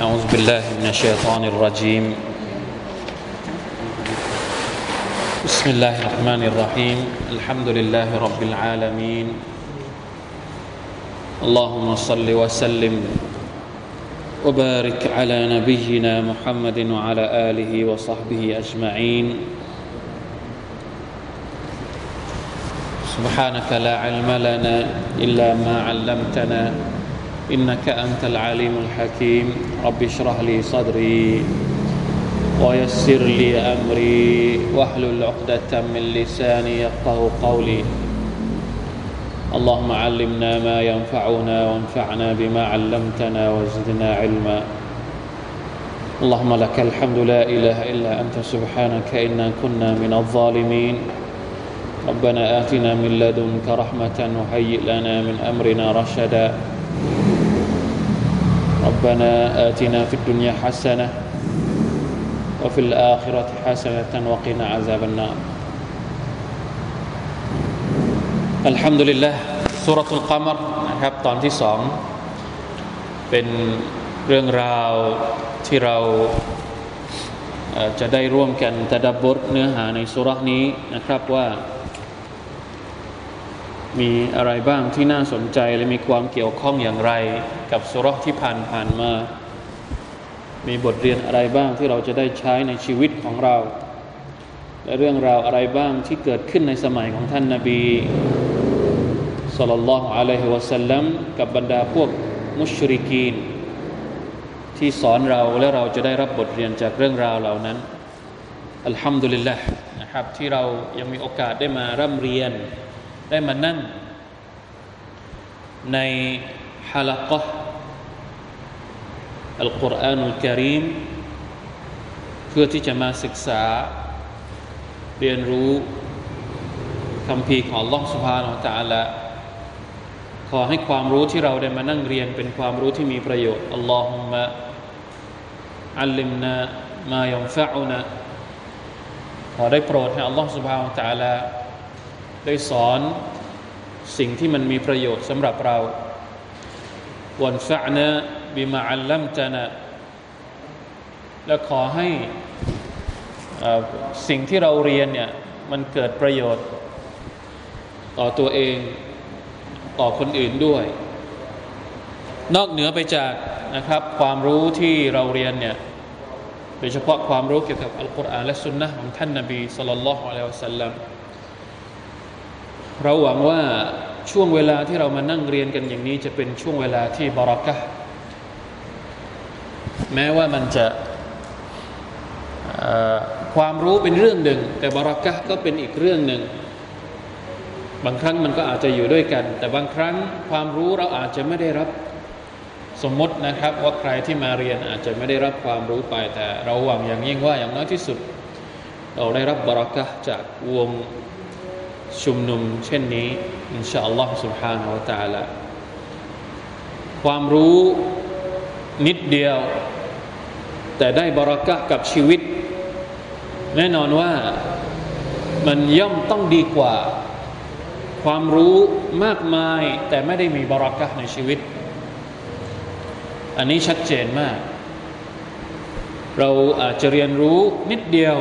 أعوذ بالله من الشيطان الرجيم. بسم الله الرحمن الرحيم. الحمد لله رب العالمين. اللهم صل وسلم وبارك على نبينا محمد وعلى آله وصحبه أجمعين. سبحانك لا علم لنا إلا ما علمتنا. إنك أنت العليم الحكيم. رب اشرح لي صدري ويسر لي أمري. واحلل عقدة من لساني يفقه قولي. اللهم علمنا ما ينفعنا وانفعنا بما علمتنا وزدنا علما. اللهم لك الحمد لا إله إلا أنت. سبحانك إنا كنا من الظالمين. ربنا آتنا من لدنك رحمة وهيئ لنا من أمرنا رشدا. ربنا آتنا في الدنيا حسنة وفي الآخرة حسنة وقنا عذاب النار. الحمد لله سورة القمر นะครับตอนที่สองเป็นเรื่องราวที่เราจะได้ร่วมกันตะดับบทเนื้อหาในสุรนี้นะครับว่า มีอะไรบ้างที่น่าสนใจและมีความเกี่ยวข้องอย่างไรกับสุรที่ผ่านผ่านมา มีบทเรียนอะไรบ้างที่เราจะได้ใช้ในชีวิตของเรา และเรื่องราวอะไรบ้างที่เกิดขึ้นในสมัยของท่านนาบีสัลลัลลอฮุอะลัยฮิวะสัลลัมกับบรรดาพวกมุชริกีน ที่สอนเราและเราจะได้รับบทเรียนจากเรื่องราวเหล่านั้นอัลฮัมดุลิลละนะครับที่เรายังมีโอกาสได้มาร่ำเรียน ได้มานั่ง ในฮาลักะอัลกุรอานุลกิริมเพื่อที่จะมาศึกษา เรียนรู้คำพีของ Allah سبحانه และ تعالى ขอให้ความรู้ที่เราได้มานั่งเรียนเป็นความรู้ที่มีประโยชน์อัลลอฮุมะอัลลิมนามายัมฟะอุนะขอได้โปรดให้ Allah سبحانه และ تعالى ได้สอนสิ่งที่มันมีประโยชน์สำหรับเราวันฟะนะบิมาอัลลัมตนะและขอให้สิ่งที่เราเรียนเนี่ยมันเกิดประโยชน์ ต่อตัวเองต่อคนอื่นด้วย นอกเหนือไปจากนะครับความรู้ที่เราเรียนเนี่ยโดยเฉพาะความรู้เกี่ยวกับอัลกุรอานและสุนนะของท่านนบีสุลต่านละฮ์อะลัยฮิวสัลลัม เราหวังว่าช่วงเวลาที่เรามานั่งเรียนกันอย่างนี้ จะเป็นช่วงเวลาที่บารักะแม้ว่ามันจะความรู้เป็นเรื่องหนึ่ง แต่บารักะก็เป็นอีกเรื่องหนึ่ง บางครั้งมันก็อาจจะอยู่ด้วยกัน แต่บางครั้งความรู้เราอาจจะไม่ได้รับสมมตินะครับว่าใครที่มาเรียนอาจจะไม่ได้รับความรู้ไป แต่เราหวังอย่างยิ่งว่าอย่างน้อยที่สุด เราได้รับบารักะจากวง ชุมนุมเช่นนี้อินชาอัลลอฮ์ سبحانه และ تعالى ความรู้นิดเดียว แต่ได้บารักะกับชีวิต แน่นอนว่ามันย่อมต้องดีกว่า ความรู้มากมาย แต่ไม่ได้มีบารักะในชีวิต อันนี้ชัดเจนมาก เราอาจจะเรียนรู้นิดเดียว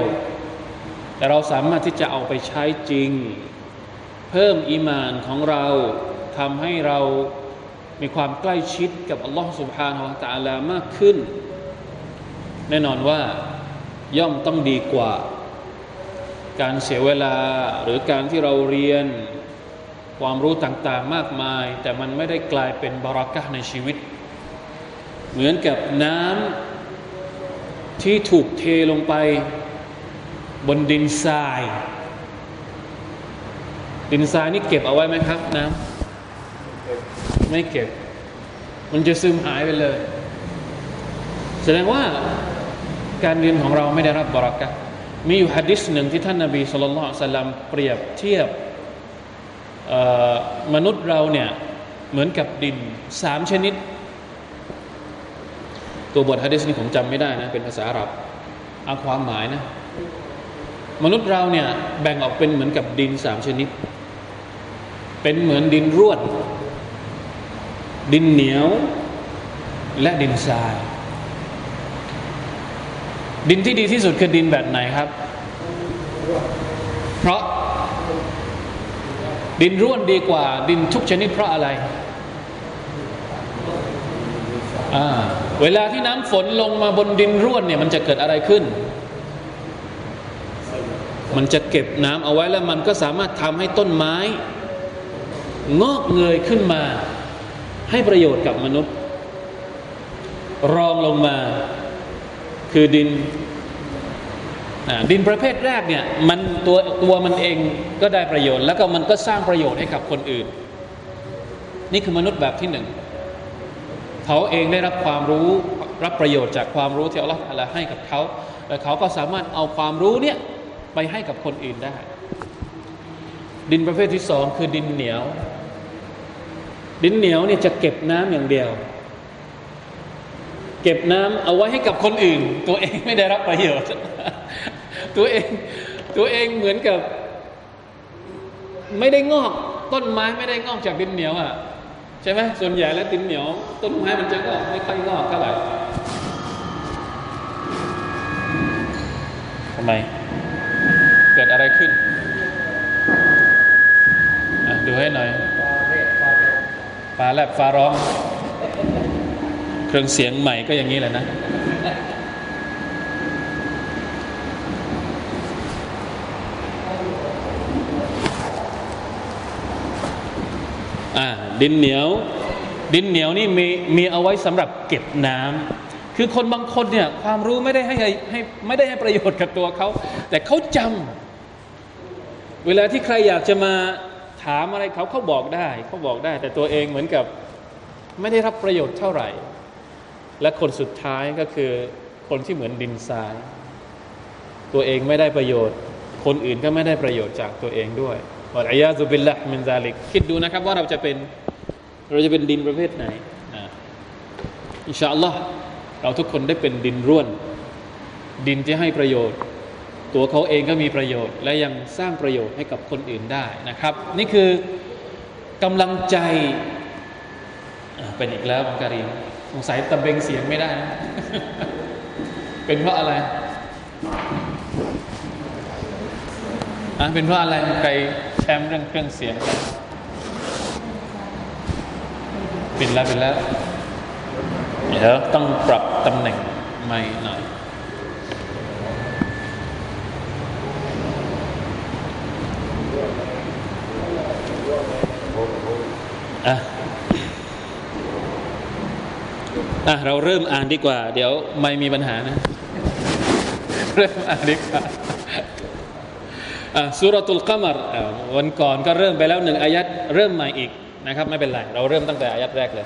แต่เราสามารถที่จะเอาไปใช้จริง เพิ่มอีมานของเราทำให้เรามีความใกล้ชิดกับอัลลอฮฺสุบฮานาอัลตะลามากขึ้น แน่นอนว่าย่อมต้องดีกว่า การเสียเวลาหรือการที่เราเรียนความรู้ต่างๆมากมาย แต่มันไม่ได้กลายเป็นบารักะในชีวิต เหมือนกับน้ำที่ถูกเทลงไปบนดินทราย ดินทรายนี่เก็บเอาไว้ไหมครับน้ำไม่เก็บ มันจะซึมหายไปเลย แสดงว่าการเรียนของเราไม่ได้รับบารักะมีอยู่ฮะดิษหนึ่งที่ท่านนาบีสุลต่านสัลลัมเปรียบเทียบมนุษย์เราเนี่ยเหมือนกับดินสามชนิด ตัวบทฮะดิษนี้ผมจำไม่ได้นะ เป็นภาษาอาหรับเอาความหมายนะ มนุษย์เราเนี่ยแบ่งออกเป็นเหมือนกับดินสามชนิด เป็นเหมือนดินร่วน ดินเหนียว และดินทราย ดินที่ดีที่สุดคือดินแบบไหนครับ เพราะดินร่วนดีกว่า ดินทุกชนิดเพราะอะไรอ่าเวลาที่น้ำฝนลงมาบนดินร่วนเนี่ยมันจะเกิดอะไรขึ้น มันจะเก็บน้ำเอาไว้แล้วมันก็สามารถทำให้ต้นไม้ งอกเงยขึ้นมา ให้ประโยชน์กับมนุษย์ รองลงมาคือดินดินประเภทแรกเนี่ยมันตัวตัวมันเองก็ได้ประโยชน์ แล้วก็มันก็สร้างประโยชน์ให้กับคนอื่น นี่คือมนุษย์แบบที่หนึ่งเขาเองได้รับความรู้รับประโยชน์จากความรู้ที่อัลลอฮฺให้กับเขาและเขาก็สามารถเอาความรู้เนี่ยไปให้กับคนอื่นได้ ดินประเภทที่สองคือดินเหนียว ดินเหนียวเนี่ยจะเก็บน้ำอย่างเดียว เก็บน้ำเอาไว้ให้กับคนอื่น ตัวเองไม่ได้รับประโยชน์ ตัวเองตัวเองเหมือนกับ ไม่ได้งอกต้นไม้ไม่ได้งอกจากดินเหนียวอะใช่ไหมส่วนใหญ่แล้วดินเหนียว ต้นไม้มันจะงอกไม่ค่อยงอกเท่าไหร่ทำไม เกิดอะไรขึ้นดูให้หน่อย ฟ้าแลบฟ้าร้อง เครื่องเสียงใหม่ก็อย่างนี้แหละนะ อ่า ดินเหนียว ดินเหนียวนี่มีมีเอาไว้สำหรับเก็บน้ำคือคนบางคนเนี่ยความรู้ไม่ได้ให้ให้ไม่ได้ให้ประโยชน์กับตัวเขา แต่เขาจำเวลาที่ใครอยากจะมา ถามอะไรเขาเขาบอกได้เขาบอกได้ แต่ตัวเองเหมือนกับไม่ได้รับประโยชน์เท่าไหร่ และคนสุดท้ายก็คือคนที่เหมือนดินทราย ตัวเองไม่ได้ประโยชน์ คนอื่นก็ไม่ได้ประโยชน์จากตัวเองด้วยอัลอยาซุบิลละมินซาลิกคิดดูนะครับว่าเราจะเป็นเราจะเป็นดินประเภทไหนอินชาอัลลอฮ์เราทุกคนได้เป็นดินร่วน ดินที่ให้ประโยชน์ ตัวเขาเองก็มีประโยชน์ และยังสร้างประโยชน์ให้กับคนอื่นได้นะครับ นี่คือกำลังใจเป็นอีกแล้วบังการีสงสัยตะเบงเสียงไม่ได้เป็นเพราะอะไรอะเป็นเพราะอะไรใครแชมป์เรื่องเครื่องเสียงปิดแล้วปิดแล้วเดี๋ยวต้องปรับตำแหน่งไม่หน่อย อะอะเราเริ่มอ่านดีกว่า เดี๋ยวไม่มีปัญหานะ เริ่มอ่านดีกว่าอะสุรตุลกมรวันก่อนก็เริ่มไปแล้วหนึ่งอายัดเริ่มใหม่อีกนะครับ ไม่เป็นไร เราเริ่มตั้งแต่อายัดแรกเลย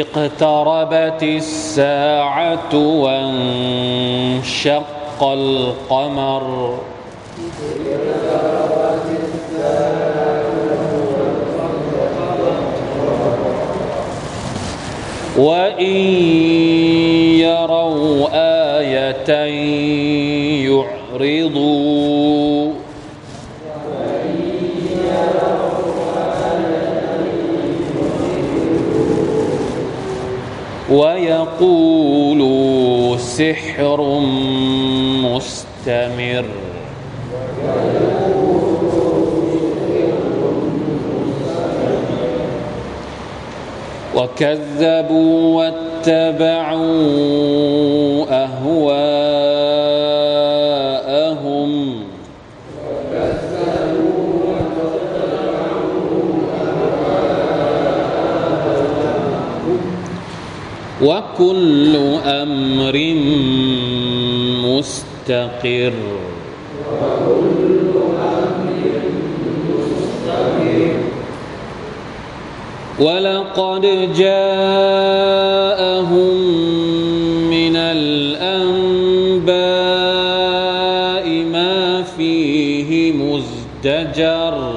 اقتربت الساعة وانشق القمر. وإن يروا آية يعرضوا ويقولوا سحر مستمر. وكذبوا واتبعوا أهواءهم. وكل أمر مستقر. ولقد جاءهم من الأنباء ما فيه مزدجر.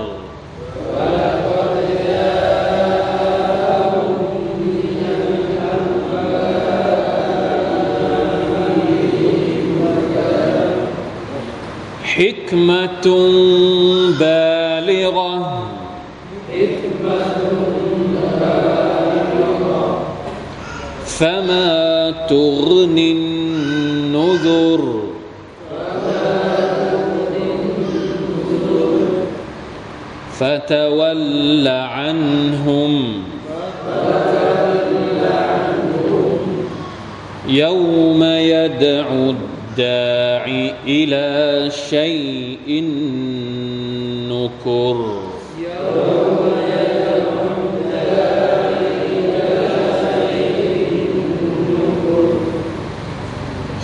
حكمة بالغة. فما تغني النذر. فتول عنهم. يوم يدعو الداعي إلى شيء نكر.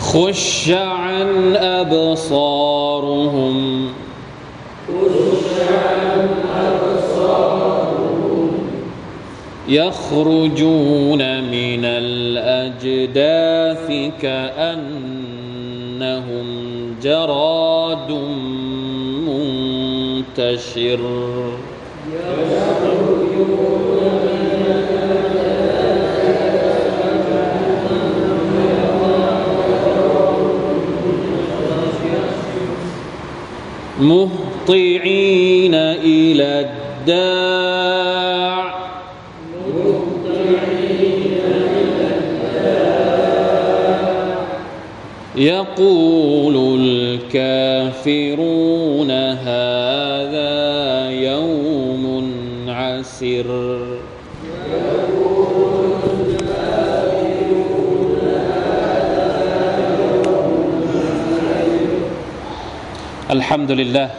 خش عن أبصارهم. يخرجون من الأجداث كأنهم جراد منتشر. مهطعين إلى الداع يقول الكافرون هذا يوم عسر الحمد لله.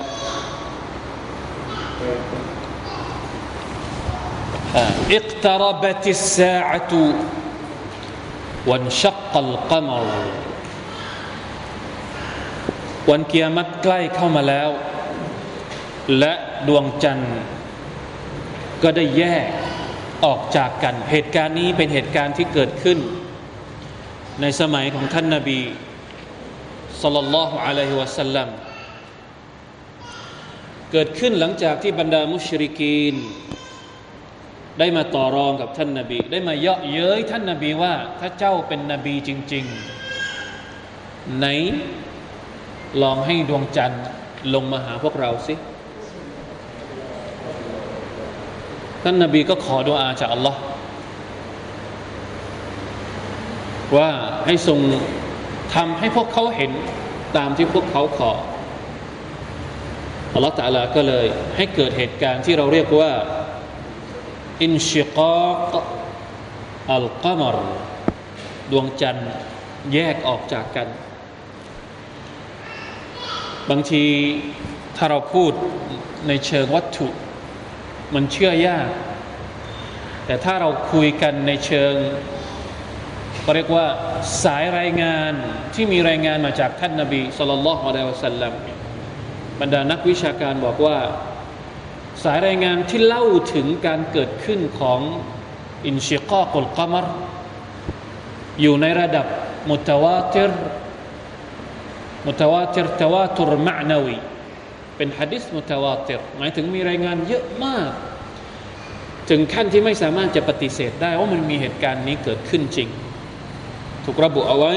اقتربت الساعة وانشق القمر. วันเกียรติใกล้เข้ามาแล้ว และดวงจันทร์ ก็ได้แยกออกจากกัน เหตุการณ์นี้เป็นเหตุการณ์ที่เกิดขึ้น ในสมัยของท่านนาบีสัลลัลลอฮุอะลัยฮิวะสัลลัมเกิดขึ้นหลังจากที่บรรดามุชริกีน ได้มาต่อรองกับท่านนาบี ได้มาเยาะเย้ยท่านนาบีว่า ถ้าเจ้าเป็นนบีจริง ๆ ไหน ลองให้ดวงจันทร์ลงมาหาพวกเราสิท่านนาบีก็ขอดุอาจากอัลลอฮ์ว่าให้ทรงทำให้พวกเขาเห็นตามที่พวกเขาขออัลลอฮ์ตาลาก็เลยให้เกิดเหตุการณ์ที่เราเรียกว่าอินชิกอกอัลกัมรดวงจันทร์แยกออกจากกัน บางทีถ้าเราพูดในเชิงวัตถุ มันเชื่อยาก แต่ถ้าเราคุยกันในเชิงก็เรียกว่าสายรายงานที่มีรายงานมาจากท่านนาบีสุลต่านละฮ์อะลัยฮิสัลลัมบรรดานักวิชาการบอกว่า สายรายงานที่เล่าถึงการเกิดขึ้นของอินชิกอกุลกามรอยู่ในระดับมุตวาติร มุตวาติรตวาตุรมะนาวีเป็นฮะดิษมุตวาติรหมายถึงมีรายงานเยอะมาก ถึงขั้นที่ไม่สามารถจะปฏิเสธได้ว่ามันมีเหตุการณ์นี้เกิดขึ้นจริง ถูกระบุเอาไว้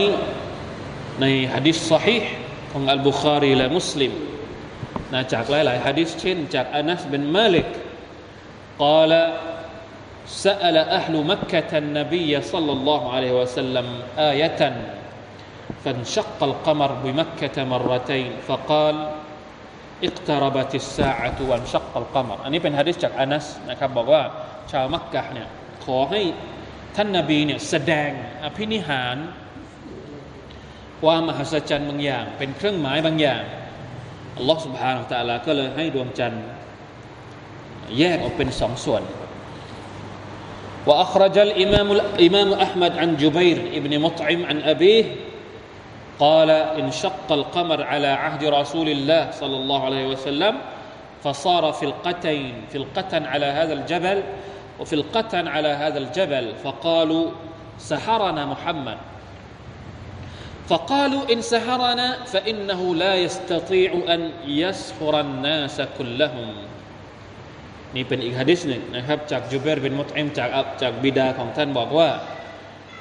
ในฮะดิษสฮีห์ของอัลบุคารีและมุสลิมนะจากหลายๆฮะดิษเช่นจากอานัสบินมาลิก قال سأل أهل مكة النبي صلى الله عليه وسلم آية فانشق القمر بمكة مرتين فقال اقتربت الساعة وانشق القمر อันนี้เป็นฮะดิษจากอานัสนะครับบอกว่าชาวมักกะเนี่ยขอให้ท่านนาบีเนี่ยแสดงอภินิหารความมหัศจรรย์บางอย่าง เป็นเครื่องหมายบางอย่างอัลลอฮ์ سبحانه และ تعالى ก็เลยให้ดวงจันทร์แยกออกเป็นสองส่วน وأخرج الإمام الإمام أحمد عن جبير ابن مطعم عن أبيه قال انشق القمر على عهد رسول الله صلى الله عليه وسلم فصار في القتين في القتن على هذا الجبل وفي القتن على هذا الجبل فقالوا سحرنا محمد فقالوا إن سحرنا فإنه لا يستطيع أن يسحر الناس كلهم นี่เป็นอีกฮะดิษหนึ่งนะครับจากจูเบรบินมุตอิมจากอับจากบิดาของท่านบอกว่า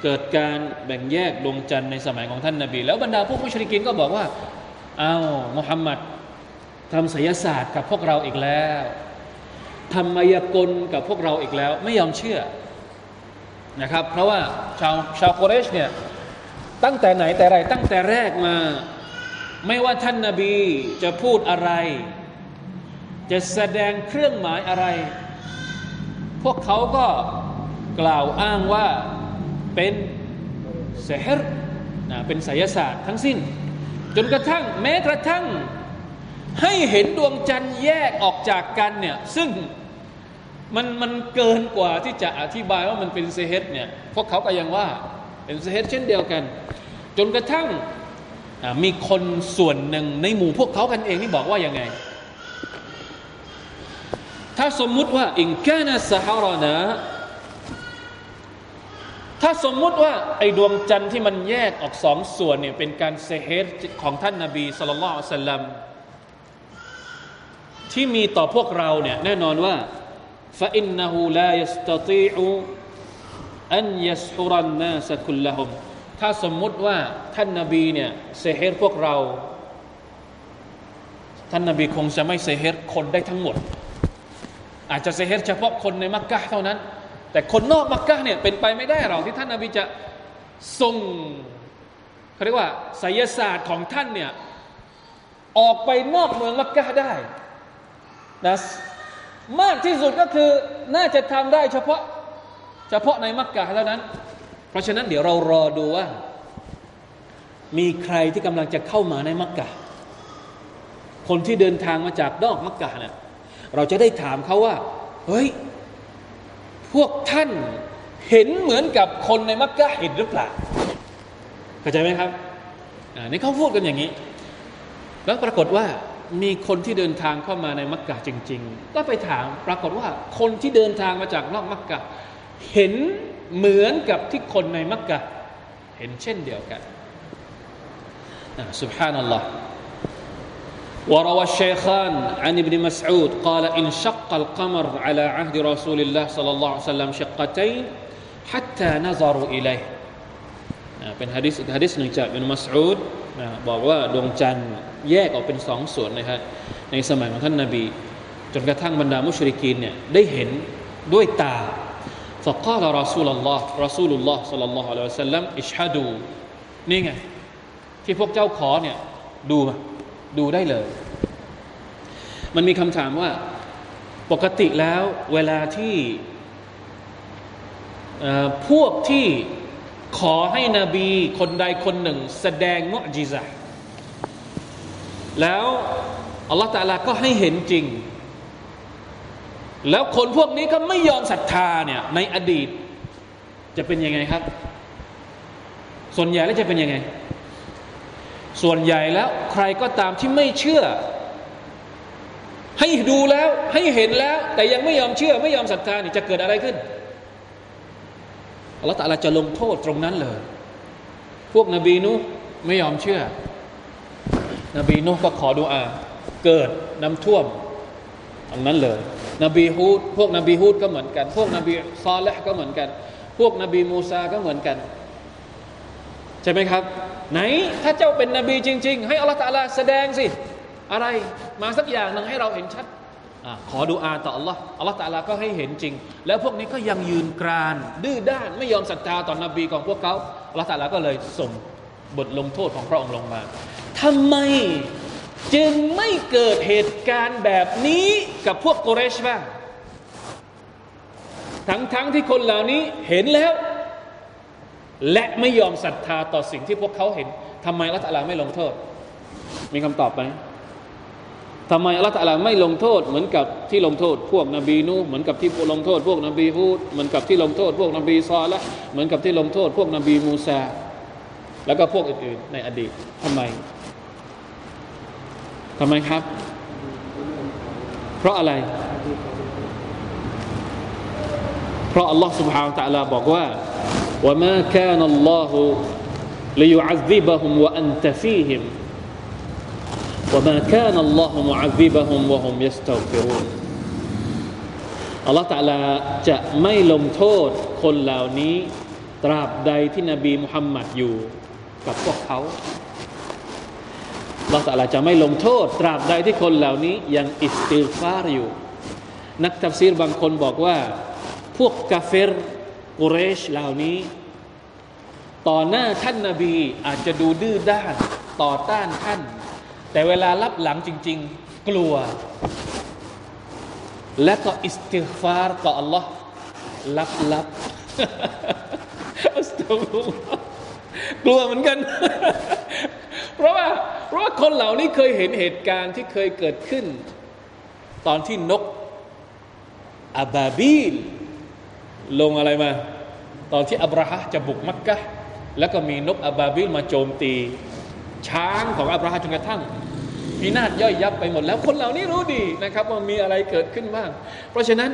เกิดการแบ่งแยกดวงจันทร์ในสมัยของท่านนาบี แล้วบรรดาพวกมุชริกินก็บอกว่าอ้าวมุฮัมมัดทำศิลศาสตร์กับพวกเราอีกแล้วทำมายากลกับพวกเราอีกแล้ว ไม่ยอมเชื่อนะครับ เพราะว่าชาวชาวโคเรชเนี่ยตั้งแต่ไหนแต่ไรตั้งแต่แรกมา ไม่ว่าท่านนาบีจะพูดอะไร จะแสดงเครื่องหมายอะไร พวกเขาก็กล่าวอ้างว่า เป็นเซฮรนะเป็นไสยศาสตร์ทั้งสิ้น จนกระทั่งแม้กระทั่งให้เห็นดวงจันทร์แยกออกจากกันเนี่ยซึ่งมันมันเกินกว่าที่จะอธิบายว่ามันเป็นเซฮรเนี่ยพวกเขาก็ยังว่าเป็นเซฮรเช่นเดียวกัน จนกระทั่งมีคนส่วนหนึ่งในหมู่พวกเขากันเองที่บอกว่ายังไง ถ้าสมมุติว่าอินกานสฮารนะ ถ้าสมมุติว่าไอ้ดวงจันทร์ที่มันแยกออกสองส่วนเนี่ยเป็นการเซฮ์ของท่านนาบีสุลต่านสัลลัมที่มีต่อพวกเราเนี่ยแน่นอนว่าฟาอินนหูลายัสตติอูอันยัสฮุรันนาสคุลละฮุมถ้าสมมุติว่าท่านนาบีเนี่ยเซฮ์พวกเรา ท่านนาบีคงจะไม่เซฮ์คนได้ทั้งหมด อาจจะเซฮ์เฉพาะคนในมักกะเท่านั้น แต่คนนอกมักกะเนี่ยเป็นไปไม่ได้หรอกที่ท่านนาบีจะส่งเขาเรียกว่าไสยศาสตร์ของท่านเนี่ยออกไปนอกเมืองมักกะได้นะมากที่สุดก็คือน่าจะทำได้เฉพาะเฉพาะในมักกะเท่านั้น เพราะฉะนั้นเดี๋ยวเรารอดูว่า มีใครที่กำลังจะเข้ามาในมักกะ คนที่เดินทางมาจากนอกมักกะเนี่ยเราจะได้ถามเขาว่า เฮ้ย พวกท่านเห็นเหมือนกับคนในมักกะเห็นหรือเปล่าเข้าใจไหมครับอ่านี่เขาพูดกันอย่างนี้ แล้วปรากฏว่ามีคนที่เดินทางเข้ามาในมักกะจริง ๆ ก็ไปถามปรากฏว่าคนที่เดินทางมาจากนอกมักกะเห็นเหมือนกับที่คนในมักกะเห็นเช่นเดียวกันสุบฮานัลลอฮ์ وروى الشيخان عن ابن مسعود قال إن شق القمر على عهد رسول الله صلى الله عليه وسلم شقتين حتى نظروا إليه เป็นฮะดิษอีกฮะดิษหนึ่งจากอิบนมัสอูดบอกว่าดวงจันทร์แยกออกเป็นสองส่วนนะครับในสมัยของท่านนาบี จนกระทั่งบรรดามุชริกีนเนี่ยได้เห็นด้วยตา فقال رسول الله رسول الله صلى الله عليه وسلم اشهدوا นี่ไงที่พวกเจ้าขอเนี่ยดูมา ดูได้เลย มันมีคำถามว่าปกติแล้วเวลาที่พวกที่ขอให้นบีคนใดคนหนึ่ง แสดงมุจิซะแล้วอัลลอฮฺตาลาก็ให้เห็นจริง แล้วคนพวกนี้ก็ไม่ยอมศรัทธาเนี่ยในอดีต จะเป็นยังไงครับ ส่วนใหญ่แล้วจะเป็นยังไง ส่วนใหญ่แล้วใครก็ตามที่ไม่เชื่อ ให้ดูแล้วให้เห็นแล้ว แต่ยังไม่ยอมเชื่อ ไม่ยอมศรัทธานี่จะเกิดอะไรขึ้นอัลลอฮฺตะลาจะลงโทษตรงนั้นเลย พวกนบีนุไม่ยอมเชื่อ นบีนุก็ขอดุอา เกิดน้ำท่วมตรงนั้นเลย นบีฮูด พวกนบีฮูดก็เหมือนกัน พวกนบีซาเลห์ก็เหมือนกัน พวกนบีมูซาก็เหมือนกัน ช่ไหมครับ ไหนถ้าเจ้าเป็นนบีจริง ๆ ให้อัลลอฮฺตาลาแสดงสิ อะไรมาสักอย่างหนึ่งให้เราเห็นชัดอขอดูอาต่ออัลลอฮ์อัลลอฮฺตาลาก็ให้เห็นจริง แล้วพวกนี้ก็ยังยืนกราน ดื้อด้านไม่ยอมศรัทธาต่อนบีของพวกเขาอัลลอฮฺตาลาก็เลยส่งบทลงโทษของพระองค์ลงมาทำไมจึงไม่เกิดเหตุการณ์แบบนี้กับพวกโกเรชบ้างทั้งๆทที่คนเหล่านี้เห็นแล้ว และไม่ยอมศรัทธาต่อสิ่งที่พวกเขาเห็น ทำไมอัลลอฮฺไม่ลงโทษ มีคำตอบไหมทำไมอัลลอฮฺไม่ลงโทษ เหมือนกับที่ลงโทษ พวกนบีนูเหมือนกับที่ลงโทษ พวกนบีฮูดเหมือนกับที่ลงโทษ พวกนบีซอละเหมือนกับที่ลงโทษ พวกนบีมูซาแล้วก็พวกอื่นๆในอดีตทำไม ทำไมครับ เพราะอะไร เพราะอัลลอฮ์ سبحانه และ تعالى บอกว่า وما كان الله ليعذبهم وأنت فيهم وما كان الله معذبهم وهم يستغفرون อัลลอฮฺตะลาจะไม่ลงโทษคนเหล่านี้ ตราบใดที่นบีมุฮัมมัดอยู่กับพวกเขาอัลลอฮฺตะลาจะไม่ลงโทษ ตราบใดที่คนเหล่านี้ ยังอิสติฟารอยู่ นักทัฟซีรบางคนบอกว่า พวกกาเฟร กุเรชเหล่านี้ ต่อหน้าท่านนาบีอาจจะดูดื้อด้านต่อต้านท่าน แต่เวลาลับหลังจริง ๆ กลัว และก็อิสติฟาร์ต่อ Allah ลับลับอัสตัฟุกลัวเหมือนกัน เพราะว่าเพราะว่าคนเหล่านี้เคยเห็นเหตุการณ์ที่เคยเกิดขึ้น ตอนที่นกอาบาบีล ลงอะไรมา ตอนที่อับราฮะจะบุกมักกะแล้วก็มีนกอาบาบิลมาโจมตี ช้างของอับราฮะจนกระทั่งพินาศย่อยยับไปหมดแล้วคนเหล่านี้รู้ดีนะครับว่ามีอะไรเกิดขึ้นบ้าง เพราะฉะนั้น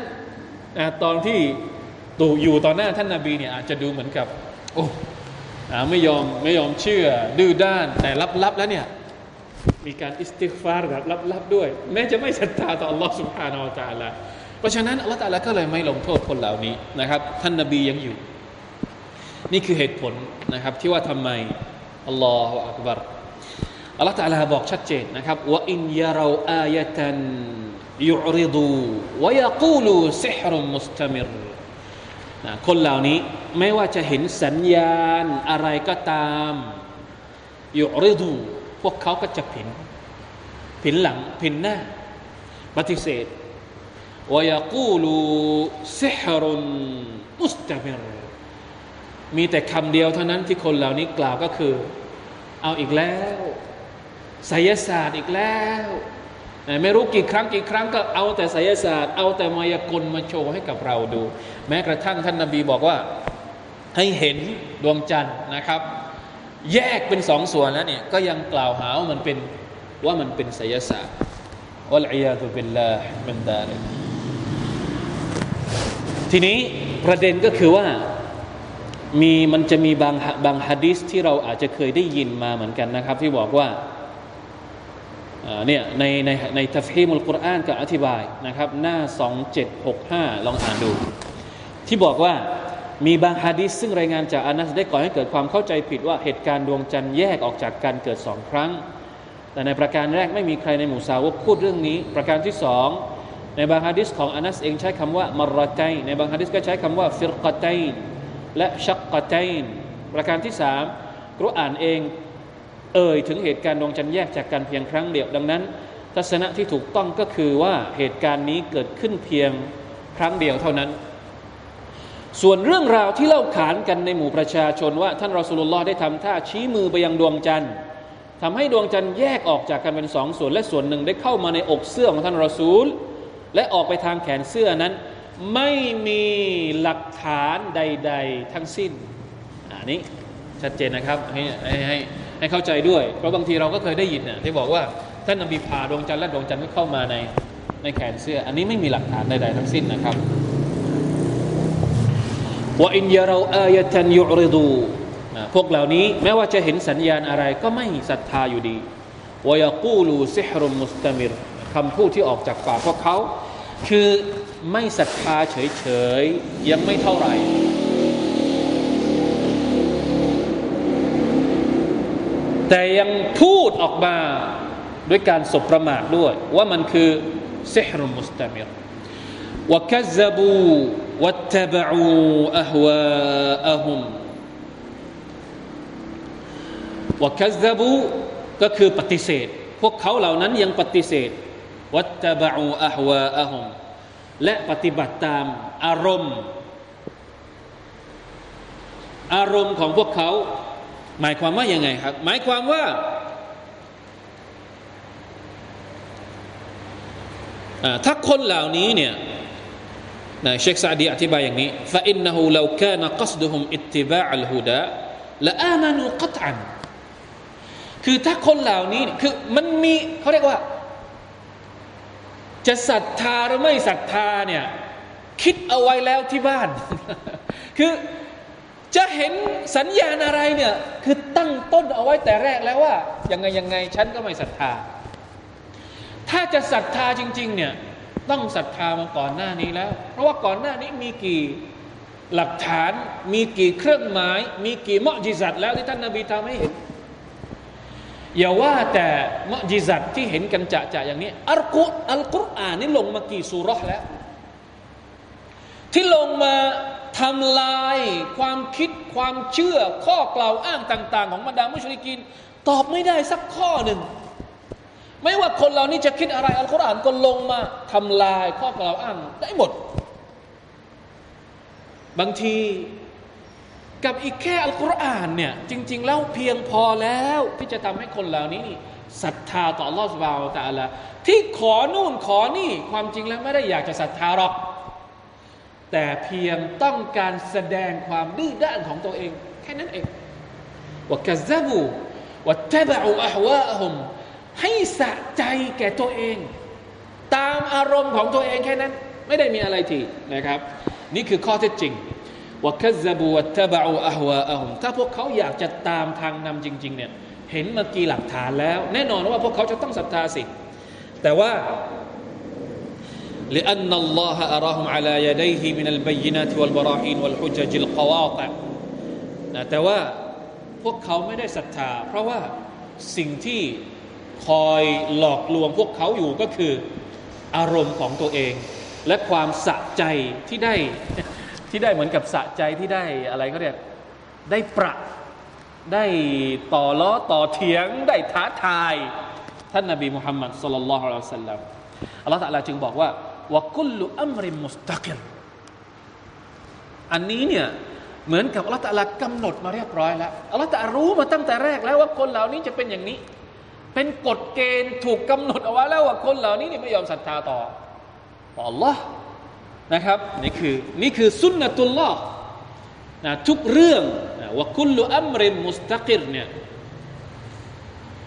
ตอนที่ตูอยู่ตอนหน้าท่านนาบีเนี่ยอาจจะดูเหมือนกับโอ้ไม่ยอมไม่ยอมเชื่อดื้อด้านแต่ลับๆแล้วเนี่ยมีการอิสติฟาร์แบบลับๆด้วย แม้จะไม่ศรัทธาต่อ Allah سبحانه และ تعالى ราะฉะนั้นอัลลอฮฺตาลาก็เลยไม่ลงโทษคนเหล่านี้นะครับ ท่านนาบียังอยู่ นี่คือเหตุผลนะครับที่ว่าทำไมอัลลอฮฺอักบารอัลลอฮฺตาลาบอกชัดเจนนะครับว่าอินยาเราอายะตันยุริดูวยากูลูซิฮรุมุสตมิรนะคนเหล่านี้ไม่ว่าจะเห็นสัญญาณอะไรก็ตามยุริดูพวกเขาก็จะผินผินหลังผินหน้าปฏิเสธ วยากูลูซิฮรุนมุสตมิรมีแต่คำเดียวเท่านั้นที่คนเหล่านี้กล่าวก็คือ เอาอีกแล้วไสยศาสตร์อีกแล้วไม่รู้กี่ครั้งกี่ครั้งก็เอาแต่ไสยศาสตร์ เอาแต่มายากลมาโชว์ให้กับเราดู แม้กระทั่งท่านนาบีบอกว่าให้เห็นดวงจันทร์นะครับ แยกเป็นสองส่วนแล้วเนี่ยก็ยังกล่าวหาว่ามันเป็นว่ามันเป็นไสยศาสตร์อัลอยาตุบิลลาห์มันดาริ ทีนี้ประเด็นก็คือว่ามีมันจะมีบางบางฮะดิษที่เราอาจจะเคยได้ยินมาเหมือนกันนะครับ ที่บอกว่าเนี่ยในในในทัฟฮีมุลกุรอานก็อธิบายนะครับ หน้า 2765 ลองอ่านดู ที่บอกว่ามีบางฮะดิษซึ่งรายงานจากอานัสได้ก่อให้เกิดความเข้าใจผิดว่าเหตุการณ์ดวงจันทร์แยกออกจากกันเกิดสองครั้ง แต่ในประการแรกไม่มีใครในหมู่สาวกพูดเรื่องนี้ ประการที่สอง ในบางฮะดิษของอานัสเองใช้คำว่ามารไตในบางฮะดิษก็ใช้คำว่าฟิรกไตและชักกไตประการที่สามกุรอานเองเอ่ยถึงเหตุการณ์ดวงจันทร์แยกจากกันเพียงครั้งเดียวดังนั้น ทัศนะที่ถูกต้องก็คือว่าเหตุการณ์นี้เกิดขึ้นเพียงครั้งเดียวเท่านั้น ส่วนเรื่องราวที่เล่าขานกันในหมู่ประชาชนว่า ท่านรอสูลุลลอฮ์ได้ทำท่าชี้มือไปยังดวงจันทร์ทำให้ดวงจันทร์แยกออกจากกันเป็นสองส่วนและส่วนหนึ่งได้เข้ามาในอกเสื้อของท่านรอซูล และออกไปทางแขนเสื้อนั้น ไม่มีหลักฐานใด ๆ ทั้งสิ้นอันนี้ชัดเจนนะครับให้ให้ให้เข้าใจด้วย เพราะบางทีเราก็เคยได้ยินน่ะที่บอกว่าท่านนบีพาดวงจันทร์และดวงจันทร์ก็เข้ามาในในแขนเสื้อ อันนี้ไม่มีหลักฐานใดๆทั้งสิ้นนะครับว่าอินยาเราอายะตันยุริดูพวกเหล่านี้แม้ว่าจะเห็นสัญญาณอะไรก็ไม่ศรัทธาอยู่ดีวายกูลูซิฮรุมุสตามิรคำพูดที่ออกจากปากพวกเขา คือไม่ศรัทธาเฉยๆ ยังไม่เท่าไหร่ แต่ยังพูดออกมาด้วยการสบประมาทด้วย ว่ามันคือซิฮรุมุสตามิรวกัซบูวัตตบอูอะฮวาอะฮุมวกัซบูก็คือปฏิเสธ พวกเขาเหล่านั้นยังปฏิเสธ วัตตบอูอะฮวาอะฮุมและปฏิบัติตามอารมณ์ อารมณ์ของพวกเขาหมายความว่ายังไงครับ หมายความว่าถ้าคนเหล่านี้เนี่ยนะเชคซาดีอธิบายอย่างนี้ فإنه لو كان قصدهم اتباع الهدى لآمنوا قطعا คือถ้าคนเหล่านี้คือมันมีเขาเรียกว่า จะศรัทธาหรือไม่ศรัทธาเนี่ยคิดเอาไว้แล้วที่บ้าน คือจะเห็นสัญญาณอะไรเนี่ยคือตั้งต้นเอาไว้แต่แรกแล้วว่ายังไงยังไงฉันก็ไม่ศรัทธา ถ้าจะศรัทธาจริง ๆ เนี่ยต้องศรัทธามาก่อนหน้านี้แล้ว เพราะว่าก่อนหน้านี้มีกี่หลักฐาน มีกี่เครื่องหมาย มีกี่มอจิซัตแล้วที่ท่านนาบีทำให้เห็น อย่าว่าแต่มจิซัตที่เห็นกันจะจะอย่างนี้อัลกุอัลกุรอานนี่ลงมากี่สุรษแล้ว ที่ลงมาทำลายความคิดความเชื่อข้อกล่าวอ้างต่าง ๆ ของบรรดามุชลิกิน ตอบไม่ได้สักข้อหนึ่ง ไม่ว่าคนเหล่านี้จะคิดอะไรอัลกุรอานก็ลงมาทำลายข้อกล่าวอ้างได้หมด บางที กับอีกแค่อัลกุรอานเนี่ยจริง ๆ แล้วเพียงพอแล้วที่จะทำให้คนเหล่านี้ศรัทธาต่ออัลอฮฺสุบาวตะอัลาที่ขอนู่นขอนี่ความจริงแล้วไม่ได้อยากจะศรัทธาหรอก แต่เพียงต้องการแสดงความดื้อด้านของตัวเอง แค่นั้นเองว่ากัซบูว่าเทบะอูอะฮวะฮุมให้สะใจแก่ตัวเอง ตามอารมณ์ของตัวเองแค่นั้น ไม่ได้มีอะไรทีนะครับ นี่คือข้อเท็จจริง ว่ากัซบูว่าเทบะอูอะฮวะฮุมถ้าพวกเขาอยากจะตามทางนำจริงๆเนี่ยเห็นเมื่อกี้หลักฐานแล้ว แน่นอนว่าพวกเขาจะต้องศรัทธาสิ แต่ว่า لأن الله أراهم على يديه من البينات والبراهين والحجج القواطع นะแต่ว่าพวกเขาไม่ได้ศรัทธา เพราะว่าสิ่งที่คอยหลอกลวงพวกเขาอยู่ก็คืออารมณ์ของตัวเอง และความสะใจที่ได้ ที่ได้เหมือนกับสะใจที่ได้อะไรเขาเรียกได้ประได้ต่อล้อต่อเถียง ได้ท้าทาย ท่านนบีมุฮัมมัดสุลลัลลอฮุอะลัยฮิวะสัลลัมอัลลอฮฺตะลาจึงบอกว่าวกุลลุอัมริมุสตักิรอันนี้เนี่ยเหมือนกับอัลลอฮฺตะลากำหนดมาเรียบร้อยแล้วอัลลอฮฺตะรู้มาตั้งแต่แรกแล้วว่าคนเหล่านี้จะเป็นอย่างนี้ เป็นกฎเกณฑ์ถูกกำหนดเอาไว้แล้วว่าคนเหล่านี้เนี่ยไม่ยอมศรัทธาต่อต่อ Allah นะครับนี่คือนี่คือสุนนะตุลลอฮ์นะทุกเรื่องว่ากุลอัมริมุสตักิรเนี่ย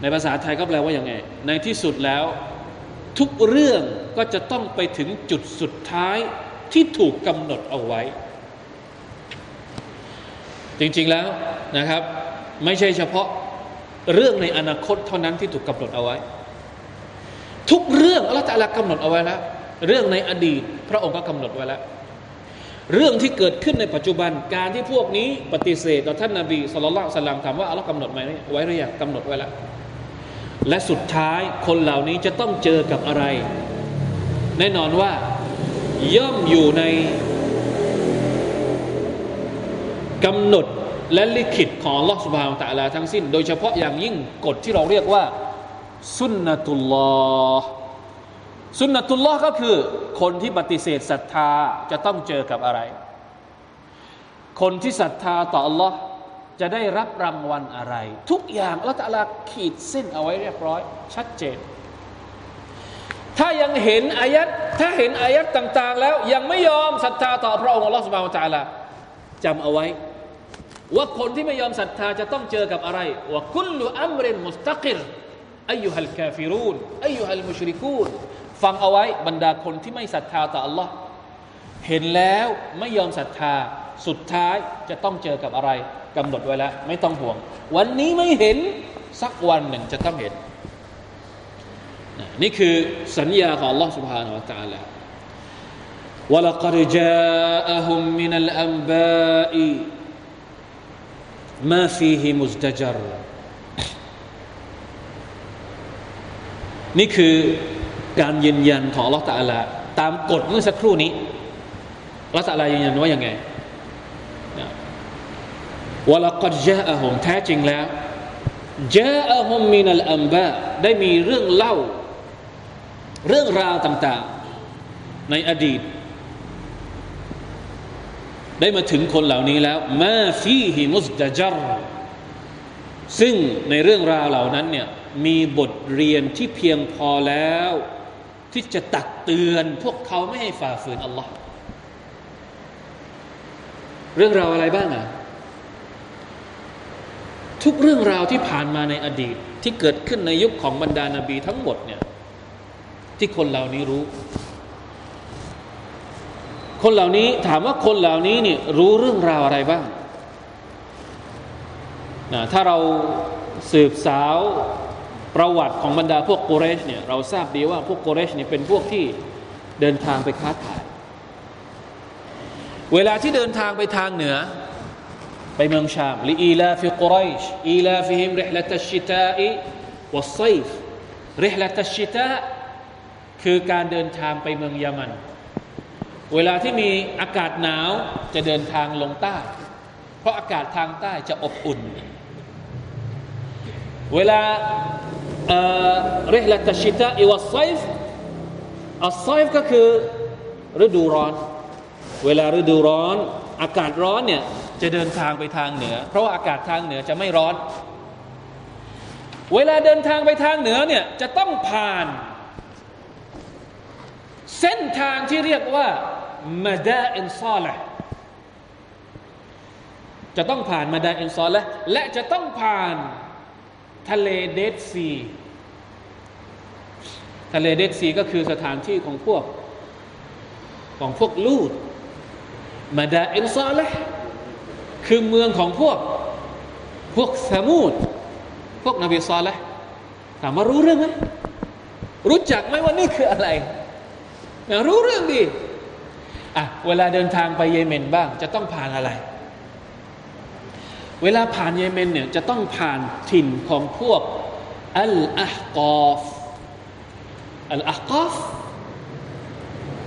ในภาษาไทยก็แปลว่าอย่างไง ในที่สุดแล้ว ทุกเรื่องก็จะต้องไปถึงจุดสุดท้ายที่ถูกกำหนดเอาไว้ จริงๆแล้วนะครับ ไม่ใช่เฉพาะเรื่องในอนาคตเท่านั้นที่ถูกกำหนดเอาไว้ ทุกเรื่องอัลลอฮฺตะลากำหนดเอาไว้แล้ว เรื่องในอดีตพระองค์ก็กำหนดไว้แล้ว เรื่องที่เกิดขึ้นในปัจจุบันการที่พวกนี้ปฏิเสธต่อท่านนาบีสุลต่านสลามถามว่าอัลลอฮ์กำหนดไหมไว้หรือยังกำหนดไว้แล้ว และสุดท้ายคนเหล่านี้จะต้องเจอกับอะไร แน่นอนว่าย่อมอยู่ในกำหนดและลิขิตของลอสุบฮาวตะลาทั้งสิ้น โดยเฉพาะอย่างยิ่งกฎที่เราเรียกว่า สุนนตุลลอฮ์ สุนนตุลลอฮ์ก็คือ คนที่ปฏิเสธศรัทธาจะต้องเจอกับอะไร คนที่ศรัทธาต่อ Allah จะได้รับรางวัลอะไร ทุกอย่างอัลลอฮฺขีดเส้นเอาไว้เรียบร้อย ชัดเจน ถ้ายังเห็นอายัดถ้าเห็นอายัดต่าง ๆ แล้วยังไม่ยอมศรัทธาต่อพระองค์อัลลอฮฺสุบานตะลาจำเอาไว้ ว่าคนที่ไม่ยอมศรัทธาจะต้องเจอกับอะไรว่าคุลอัมรินมุสตักิรอายุฮัลกาฟิรูนอายุฮัลมุชริกูน ฟังเอาไว้บรรดาคนที่ไม่ศรัทธาต่อ Allah เห็นแล้วไม่ยอมศรัทธาสุดท้ายจะต้องเจอกับอะไรกำหนดไว้แล้ว ไม่ต้องห่วง วันนี้ไม่เห็นสักวันหนึ่งจะต้องเห็น นี่คือสัญญาของ Allah سبحانه และ تعالى ولقد جاءهم من الأنباء ما فيه مزدجر นี่คือ การยืนยันของลอตตาลาตามกฎเมื่อสักครู่นี้ลอตตาลายืนยันว่าอย่างไงวลกัดเจ้าหมแท้จริงแล้วเจ้าหมมินัลอัมบะได้มีเรื่องเล่า เรื่องราวต่างๆ ในอดีต ได้มาถึงคนเหล่านี้แล้วมาฟีฮิมุสดาจัรซึ่งในเรื่องราวเหล่านั้นเนี่ยมีบทเรียนที่เพียงพอแล้ว ที่จะตักเตือนพวกเขาไม่ให้ฝ่าฝืนอัลลอฮ์เรื่องราวอะไรบ้างอะทุกเรื่องราวที่ผ่านมาในอดีตที่เกิดขึ้นในยุคของบรรดานาบีทั้งหมดเนี่ยที่คนเหล่านี้รู้ คนเหล่านี้ถามว่าคนเหล่านี้เนี่ยรู้เรื่องราวอะไรบ้างนะถ้าเราสืบสาว ประวัติของบรรดาพวกโกเรชเนี่ยเราทราบดีว่าพวกโกเรชเนี่ยเป็นพวกที่เดินทางไปค้าขาย เวลาที่เดินทางไปทางเหนือ ไปเมืองชามلإيلاف قريش إيلافهم رحلة الشتاء والصيف رحلة الشتاءคือการเดินทางไปเมืองยามัน เวลาที่มีอากาศหนาวจะเดินทางลงใต้ เพราะอากาศทางใต้จะอบอุ่น เวลา รหละตชิตาอิวัสไซฟอัสไซฟก็คือฤดูร้อน เวลาฤดูร้อน อากาศร้อนเนี่ยจะเดินทางไปทางเหนือ เพราะว่าอากาศทางเหนือจะไม่ร้อน เวลาเดินทางไปทางเหนือเนี่ยจะต้องผ่าน เส้นทางที่เรียกว่ามาดาอินซอลจะต้องผ่านมาดาอินซอลและจะต้องผ่าน ทะเลเดดซีทะเลเดดซีก็คือสถานที่ของพวก ของพวกลูดมาดาอินซอลคือเมืองของพวก พวกสมุดพวกนบีซอลถามว่ารู้เรื่องไหมรู้จักไหมว่านี่คืออะไร รู้เรื่องดีอะเวลาเดินทางไปเยเมนบ้าง จะต้องผ่านอะไร เวลาผ่านเยเมนเนี่ยจะต้องผ่านถิ่นของพวกอัลอาฮกอฟอัลอาฮกอฟ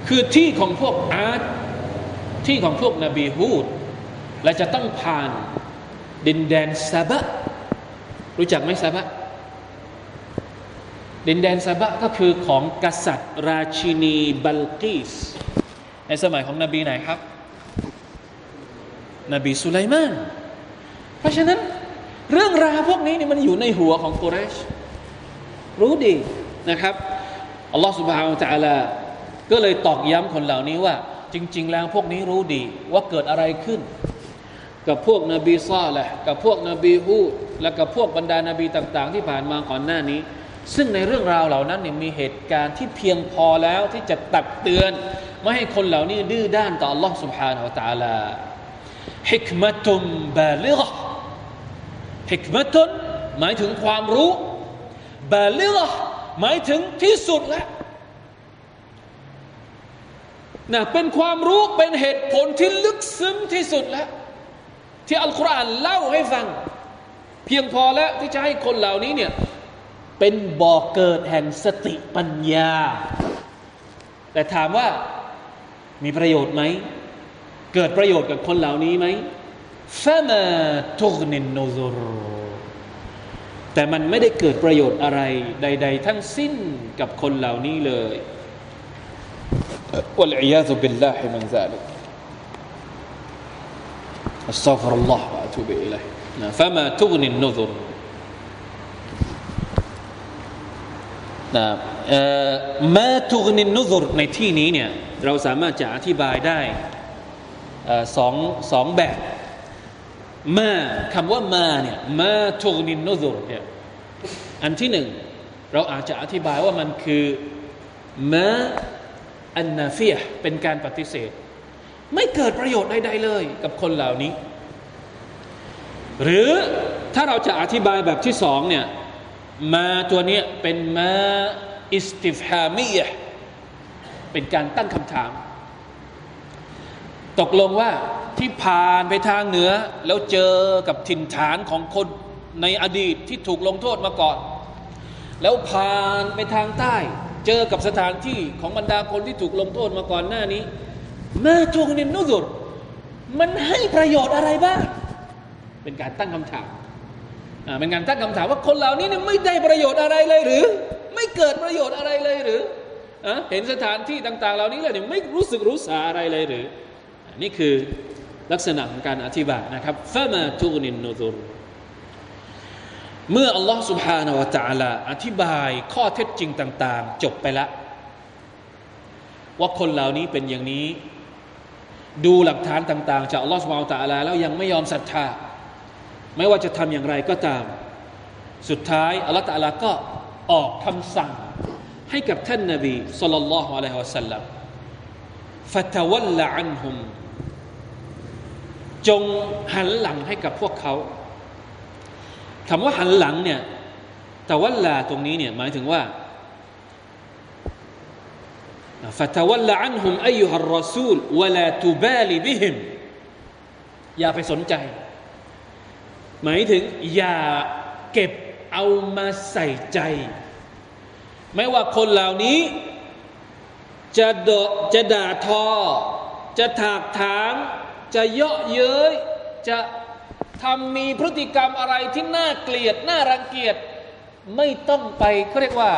คือที่ของพวกอาดที่ของพวกนบีฮูด และจะต้องผ่านดินแดนซาบะ รู้จักไหมซาบะ ดินแดนซาบะก็คือของกษัตริย์ ราชินีบัลกีสในสมัยของนบีไหนครับ นบีสุไลมาน เพราะฉะนั้นเรื่องราวพวกนี้นี่มันอยู่ในหัวของกุเรช รู้ดีนะครับอัลลอฮฺสุบฮานตะอัลาก็เลยตอกย้ำคนเหล่านี้ว่า จริง ๆ แล้วพวกนี้รู้ดีว่าเกิดอะไรขึ้น กับพวกนบีซาแหละกับพวกนบีฮูดและกับพวกบรรดานาบีต่าง ๆ ที่ผ่านมาก่อนหน้านี้ ซึ่งในเรื่องราวเหล่านั้นเนี่ยมีเหตุการณ์ที่เพียงพอแล้วที่จะตักเตือนไม่ให้คนเหล่านี้ดื้อด้านต่อ Allah سبحانه และ تعالى ฮิกมะตุมบาลิก ฮิกมะตุนหมายถึงความรู้บาลิกหมายถึงที่สุดแล้วนะเป็นความรู้เป็นเหตุผลที่ลึกซึ้งที่สุดแล้ว ที่อัลกุรอานเล่าให้ฟัง เพียงพอแล้วที่จะให้คนเหล่านี้เนี่ยเป็นบ่อกเกิดแห่งสติปัญญา แต่ถามว่ามีประโยชน์ไหม เกิดประโยชน์กับคนเหล่านี้ไหม فما تغن النذر แต่มันไม่ได้เกิดประโยชน์อะไรใด ๆ ทั้งสิ้นกับคนเหล่านี้เลยوالعياذ بالله من ذلك أستغفر الله وأتوب إليه นะ فما تغن النذر นะมาทุกนินนุซรในที่นี้เนี่ยเราสามารถจะอธิบายได้สองสองแบบ มาคำว่ามาเนี่ยมาทุกนินนุซรเนี่ยอันที่หนึ่งเราอาจจะอธิบายว่ามันคือมาอันนาฟียเป็นการปฏิเสธ ไม่เกิดประโยชน์ใดๆเลยกับคนเหล่านี้ หรือถ้าเราจะอธิบายแบบที่สองเนี่ยมาตัวนี้เป็นมาอิสติฟฮามียเป็นการตั้งคำถาม ตกลงว่าที่ผ่านไปทางเหนือ แล้วเจอกับถิ่นฐานของคนในอดีตที่ถูกลงโทษมาก่อน แล้วผ่านไปทางใต้ เจอกับสถานที่ของบรรดาคนที่ถูกลงโทษมาก่อนหน้านี้มาทูกนินนุสุรมันให้ประโยชน์อะไรบ้าง เป็นการตั้งคำถามเป็นการตั้งคำถามว่าคนเหล่านี้เนี่ยไม่ได้ประโยชน์อะไรเลยหรือ ไม่เกิดประโยชน์อะไรเลยหรือเห็นสถานที่ต่าง ๆ เหล่านี้เลยเนี่ยไม่รู้สึกรู้สาอะไรเลยหรือ นี่คือลักษณะของการอธิบายนะครับฟามาตูนินนูซุรเมื่ออัลลอฮ์ سبحانه และ تعالى อธิบายข้อเท็จจริงต่าง ๆ จบไปแล้ว ว่าคนเหล่านี้เป็นอย่างนี้ ดูหลักฐานต่าง ๆ จากอัลลอฮ์ سبحانه และ تعالى แล้วยังไม่ยอมศรัทธาไม่ว่าจะทำอย่างไรก็ตาม สุดท้ายอัลลอฮฺตะลาก็ออกคำสั่งให้กับท่านนาบีสุลต่านละฮ์อะลัยฮิวะสัลลัม ฟะตะวัลละอันฮุม จงหันหลังให้กับพวกเขาคำว่าหันหลังเนี่ยแตะวัลลาตรงนี้เนี่ยหมายถึงว่าฟะตวัลละอันฮุมอายุฮัรรอซูลวะลาตุบาลิบิฮิมอย่าไปสนใจ หมายถึงอย่าเก็บเอามาใส่ใจ ไม่ว่าคนเหล่านี้ จะดจะด่าทอ จะถากถาง จะเยาะเย้ยจะทำมีพฤติกรรมอะไรที่น่าเกลียด น่ารังเกียจไม่ต้องไปเขาเรียกว่า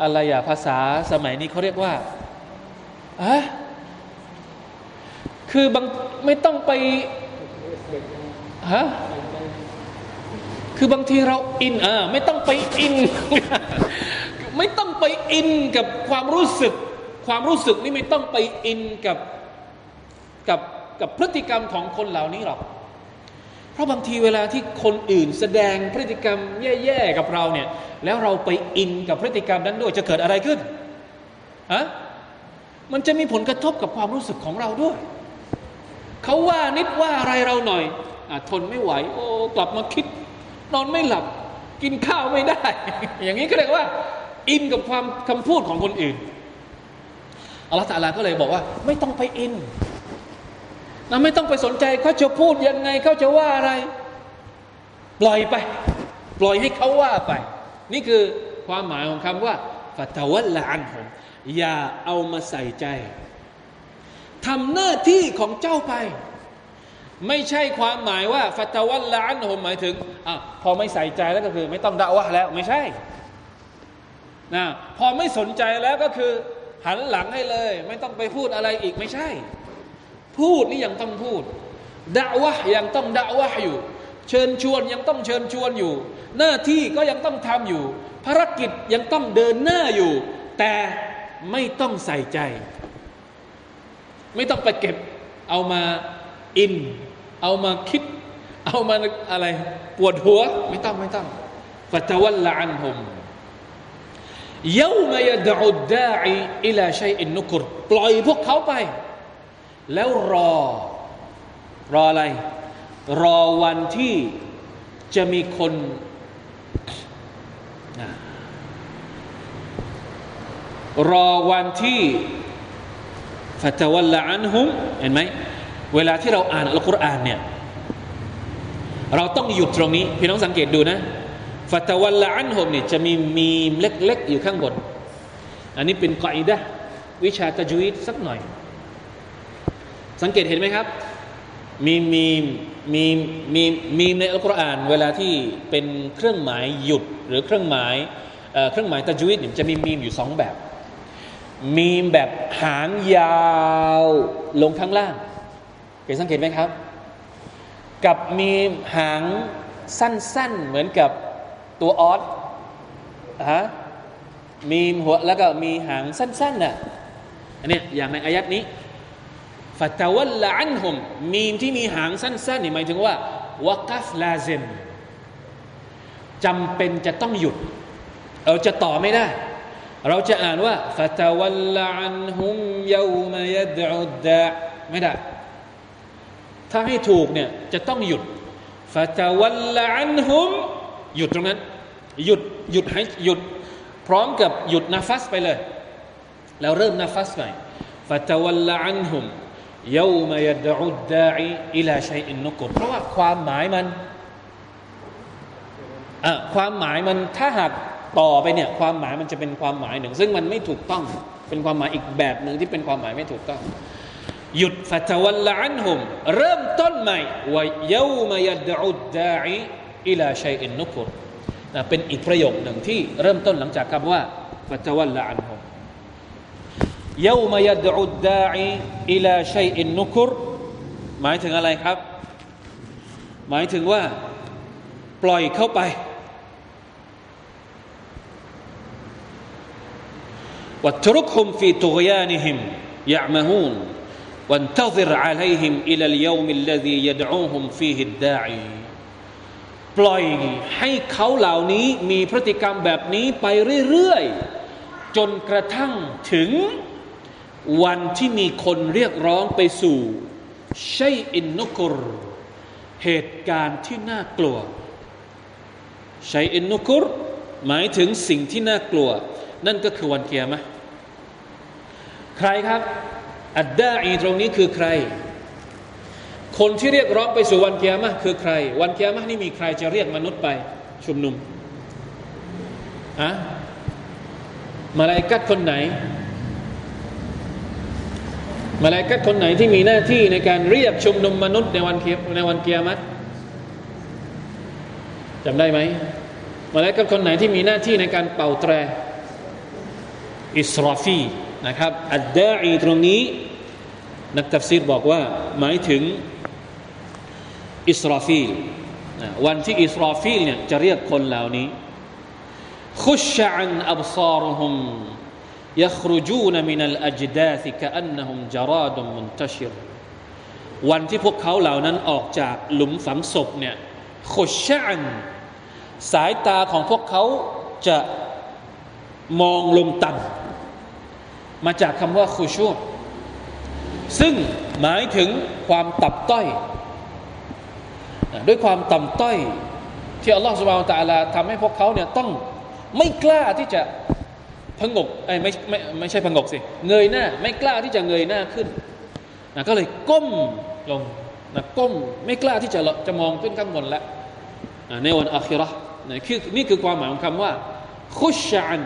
อะไรอะภาษาสมัยนี้เขาเรียกว่าอะคือบางไม่ต้องไปฮะคือบางทีเราอินอ่าไม่ต้องไปอิน ไม่ต้องไปอินกับความรู้สึก ความรู้สึกนี่ไม่ต้องไปอินกับ กับกับพฤติกรรมของคนเหล่านี้หรอก เพราะบางทีเวลาที่คนอื่นแสดงพฤติกรรมแย่ๆกับเราเนี่ย แล้วเราไปอินกับพฤติกรรมนั้นด้วยจะเกิดอะไรขึ้นฮะมันจะมีผลกระทบกับความรู้สึกของเราด้วย เขาว่านิดว่าอะไรเราหน่อยอทนไม่ไหว โอ้กลับมาคิด นอนไม่หลับ กินข้าวไม่ได้ อย่างนี้ก็เรียกว่า อินกับความคำพูดของคนอื่นอัลลอฮฺตาลาก็เลยบอกว่า ไม่ต้องไปอิน นะไม่ต้องไปสนใจเขาจะพูดยังไงเขาจะว่าอะไร ปล่อยไป ปล่อยให้เขาว่าไป นี่คือความหมายของคำว่าฟัตวัลลานผมอย่าเอามาใส่ใจทำหน้าที่ของเจ้าไป ไม่ใช่ความหมายว่าฟัตวัลลานผมหมายถึงอพอไม่ใส่ใจแล้วก็คือ ไม่ต้องด่าวะแล้วไม่ใช่นะพอไม่สนใจแล้วก็คือ หันหลังให้เลย ไม่ต้องไปพูดอะไรอีกไม่ใช่ พูดนี่ยังต้องพูดด่าวะยังต้องด่าวะอยู่ เชิญชวนยังต้องเชิญชวนอยู่ หน้าที่ก็ยังต้องทำอยู่ ภารกิจยังต้องเดินหน้าอยู่ แต่ไม่ต้องใส่ใจ ไม่ต้องไปเก็บ เอามาอิน เอามาคิด เอามาอะไร ปวดหัว ไม่ต้องไม่ต้องฟัตวัลละอันฮุมยวมายดอุดดาอิอิลาชัยอินนุกรปล่อยพวกเขาไป แล้วรอ รออะไร รอวันที่จะมีคนรอวันที่ฟัตวัลละอันฮุมเห็นไหมเวลาที่เราอ่านอัลกุรอานเนี่ยเราต้องหยุดตรงนี้ พี่น้องสังเกตดูนะฟัตวัลละอันฮุมเนี่ยจะมีมีมเล็กๆอยู่ข้างบน อันนี้เป็นกอิดะวิชาตะจวีดสักหน่อย สังเกตเห็นไหมครับ มีมีมีมีมีในอัลกุรอานเวลาที่เป็นเครื่องหมายหยุดหรือเครื่องหมายเครื่องหมายตะจวิดจะมีมีมอยู่สองแบบ มีมแบบหางยาวลงข้างล่างเคยสังเกตไหมครับ กับมีหางสั้นๆเหมือนกับตัวออสฮะมีหัวแล้วก็มีหางสั้นๆน่ะอันนี้อย่างในอายัดนี้ ฟาตาวัลละอันฮุมมีมที่มีหางสั้นๆนี่หมายถึงว่าวกัฟลาเซมจำเป็นจะต้องหยุด เราจะต่อไม่ได้ เราจะอ่านว่าฟาตาวัลละอันฮุมยูมยดอุดดะไม่ได้ ถ้าให้ถูกเนี่ยจะต้องหยุดฟาตาวัลละอันฮุมหยุดตรงนั้น หยุดหยุดให้หยุด พร้อมกับหยุดนาฟัสไปเลย แล้วเริ่มนาฟัสใหม่ฟาตาวัลละอันฮุม ยามายดอุดดาอิอิลาชัยอินนุกุรเพราะว่าความหมายมันความหมายมันถ้าหากต่อไปเนี่ยความหมายมันจะเป็นความหมายหนึ่ง ซึ่งมันไม่ถูกต้องเป็นความหมายอีกแบบหนึ่งที่เป็นความหมายไม่ถูกต้อง หยุดฟัตวัลละอันหุมเริ่มต้นใหม่ว่ายามายดอุดดาอิอิลาชัยอินนุกุรเป็นอีกประโยคหนึ่งที่เริ่มต้นหลังจากคำว่าฟัตวัลละอัน ยามยัดอุดดาอีอิลาชัยอินนุคุรหมายถึงอะไรครับ หมายถึงว่า ปล่อยเข้าไป วัตรุกฮุมฟีตุกยานิฮิมยะมะฮูนวันทซิรอาลัยฮิมอิลลยามิลลซียดอูฮุมฟีฮิดดาอีปล่อยให้เขาเหล่านี้มีพฤติกรรมแบบนี้ไปเรื่อย ๆ จนกระทั่งถึง วันที่มีคนเรียกร้องไปสู่ชัยอินนุกร เหตุการณ์ที่น่ากลัวชัยอินนุกร หมายถึงสิ่งที่น่ากลัว นั่นก็คือวันเกียร์มะใครครับ อัดดาอีตรงนี้คือใคร คนที่เรียกร้องไปสู่วันเกียร์มะคือใคร วันเกียร์มะนี่มีใครจะเรียกมนุษย์ไป ชุมนุมอะมาลายกัดคนไหน มลาอิกะฮ์คนไหนที่มีหน้าที่ในการเรียกชุมนุมมนุษย์ในวันกิยาในวันกิยามะฮ์จำได้ไหมมลาอิกะฮ์คนไหนที่มีหน้าที่ในการเป่าแตรอิสราฟีลนะครับ الداعي ตรงนี้ นักตัฟซีรบอกว่า หมายถึงอิสราฟีลวันที่อิสราฟีลเนี่ยจะเรียกคนเหล่านี้ ยัครูจูนมินัลอัจดาสิกะอันนะฮุมจาราดมุนวันที่พวกเขาเหล่านั้นออกจากหลุมฝังศพเนี่ยขดชันสายตาของพวกเขาจะมองลงต่ำมาจากคำว่าคุชูซึ่งหมายถึงความตับต้อย ด้วยความต่ำต้อย ที่อัลลอฮฺสุบานตะลาทำให้พวกเขาเนี่ยต้องไม่กล้าที่จะ พงกไอ้ไม่ไม่ไม่ใช่พงกสิเงยหน้า ไม่กล้าที่จะเงยหน้าขึ้นนะก็เลยก้มลงนะก้มไม่กล้าที่จะจะมองขึ้นข้างบนแล้วในวันอัครานะคือนี่คือความหมายของคำว่าคุชอัน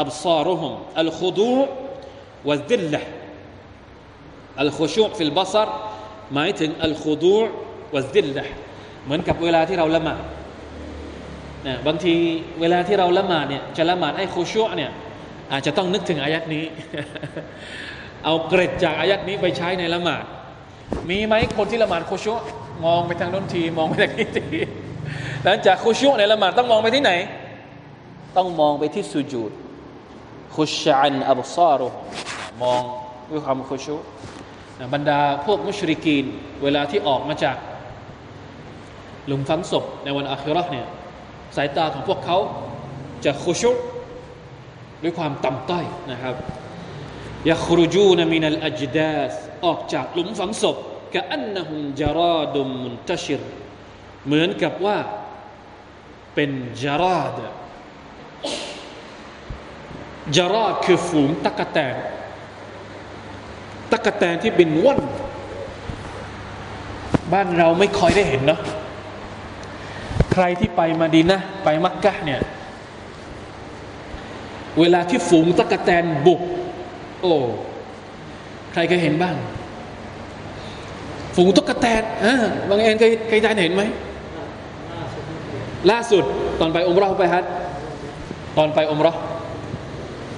อับซารุฮุมอัลขุดูวัดิลละอัลขุชูฟิลบัซรหมายถึงอัลขุดูวัดิลละเหมือนกับเวลาที่เราละหมาด นะบางทีเวลาที่เราละหมาดเนี่ยจะละหมาดให้โคชัวเนี่ยอาจจะต้องนึกถึงอายัดนี้ เอาเกร็ดจากอายัดนี้ไปใช้ในละหมาด มีไหมคนที่ละหมาดโคชัวมองไปทางน้นทีมองไปทางนี้ทีหลังจากโคชัวในละหมาดต้องมองไปที่ไหน ต้องมองไปที่สุญูดคุชอันอับซารุมองด้วยความคุชัวบรรดาพวกมุชริกีน เวลาที่ออกมาจากหลุมฝังศพในวันอาคิรอเนี่ย สายตาของพวกเขาจะคุชุด้วยความต่ำต้อยนะครับยาครูจูนมินัลอัจดาสออกจากหลุมฝังศพกะอันนะฮุมจาราดุมมุนตชิรเหมือนกับว่าเป็นจาราดจาราดคือฝูงตะกะแตนตะกะแตนที่บินว่อนบ้านเราไม่ค่อยได้เห็นเนาะ ใครที่ไปมาดีนะไปมักกะเนี่ย เวลาที่ฝูงตะกะแตนบุก โอ้ ใครเคยเห็นบ้าง ฝูงตะกะแตนอ่าบางเอ็นเคยเคยได้เห็นไหม ล่าสุดตอนไปอมรอไปฮัทตอนไปอมรอ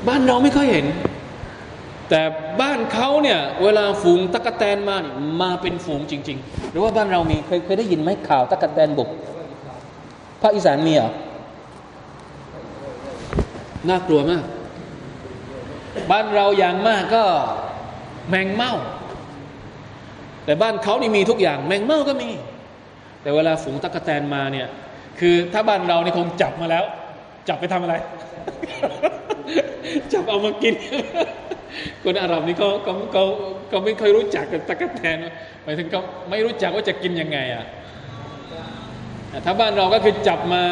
บ้านเราไม่ค่อยเห็น แต่บ้านเขาเนี่ยเวลาฝูงตะกะแตนมาเนี่ยมาเป็นฝูงจริง ๆ หรือว่าบ้านเรามีเคยเคยได้ยินไหมข่าวตะกะแตนบุก ภาคอีสานมีเหรอ น่ากลัวมาก บ้านเราอย่างมากก็แมงเม่า แต่บ้านเขานี่มีทุกอย่าง แมงเม่าก็มี แต่เวลาฝูงตะกะแตนมาเนี่ย คือถ้าบ้านเรานี่คงจับมาแล้ว จับไปทำอะไร จับเอามากิน คนอาหรับนี่เขาเขาเขาเขาไม่เคยรู้จักกับตะกะแตนหมายถึงเขาไม่รู้จักว่าจะกินยังไงอะ ถ้าบ้านเราก็คือจับมา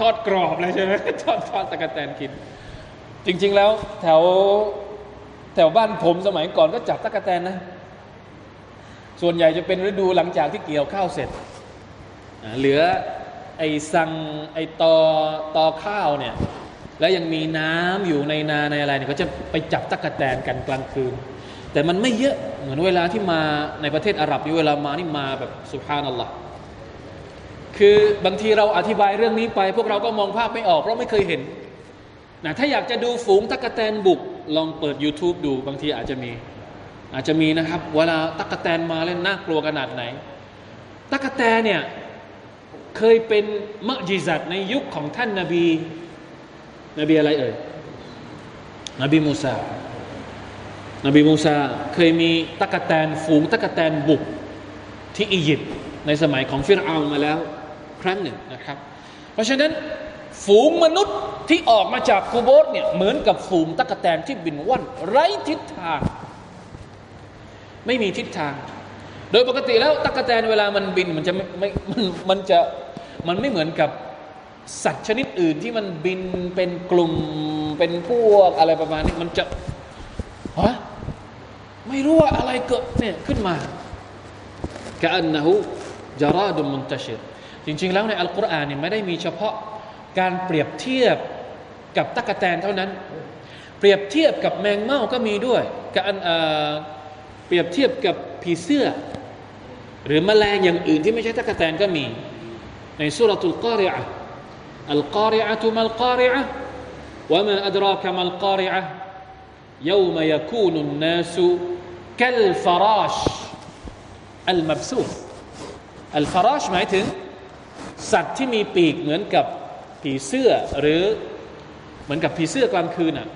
ทอดกรอบเลยใช่ไหมทอดทอดตะกแตนกิน จริง ๆแล้วแถวแถวบ้านผมสมัยก่อนก็จับตะกแตนนะ ส่วนใหญ่จะเป็นฤดูหลังจากที่เกี่ยวข้าวเสร็จ เหลือไอ้สังไอ้ตอตอข้าวเนี่ยแล้วยังมีน้ำอยู่ในนาในอะไรเนี่ยเขาจะไปจับตะกแตนกันกลางคืน แต่มันไม่เยอะเหมือนเวลาที่มาในประเทศอาหรับนี่เวลามานี่มาแบบสุภานัลลอฮ์ คือบางทีเราอธิบายเรื่องนี้ไป พวกเราก็มองภาพไม่ออก เพราะไม่เคยเห็นนะถ้าอยากจะดูฝูงตะกะแตนบุก ลองเปิด YouTube ดูบางทีอาจจะมี อาจจะมีนะครับ เวลาตะกะแตนมาเล่นน่ากลัวขนาดไหนตะกะแตนเนี่ยเคยเป็นมะจิซัดในยุคของท่านนาบี นบีอะไรเอ่ยนบีมูซานบีมูซาเคยมีตะกะแตนฝูงตะกะแตนบุกที่อียิปต์ในสมัยของฟิรเอามาแล้ว ครั้งหนึ่งนะครับ เพราะฉะนั้นฝูงมนุษย์ที่ออกมาจากกูโบสเนี่ยเหมือนกับฝูงตะกะแตนที่บินว่อนไร้ทิศทาง ไม่มีทิศทาง โดยปกติแล้วตั๊กแตนเวลามันบินมันจะไม่ไม่มันมันจะมันไม่เหมือนกับสัตว์ชนิดอื่นที่มันบินเป็นกลุ่มเป็นพวกอะไรประมาณนี้มันจะฮะไม่รู้ว่าอะไรเกิดเนี่ยขึ้นมากะอันนะฮูจาราดุมุนตชิร จริงๆแล้วในอัลกุรอานเนี่ยไม่ได้มีเฉพาะการเปรียบเทียบกับตั๊กแตนเท่านั้น เปรียบเทียบกับแมงเม่าก็มีด้วยกับอันเปรียบเทียบกับผีเสื้อ หรือแมลงอย่างอื่นที่ไม่ใช่ตั๊กแตนก็มี ในสุรทูลกอริอะอัลกอริอะตุมัลกอริอะวะมาอัดรากมัลกอริอะ يوم يكون الناس كالفراش المبثوث อัลฟาราชหมายถึง สัตว์ที่มีปีกเหมือนกับผีเสื้อหรือเหมือนกับผีเสื้อกลางคืนอะ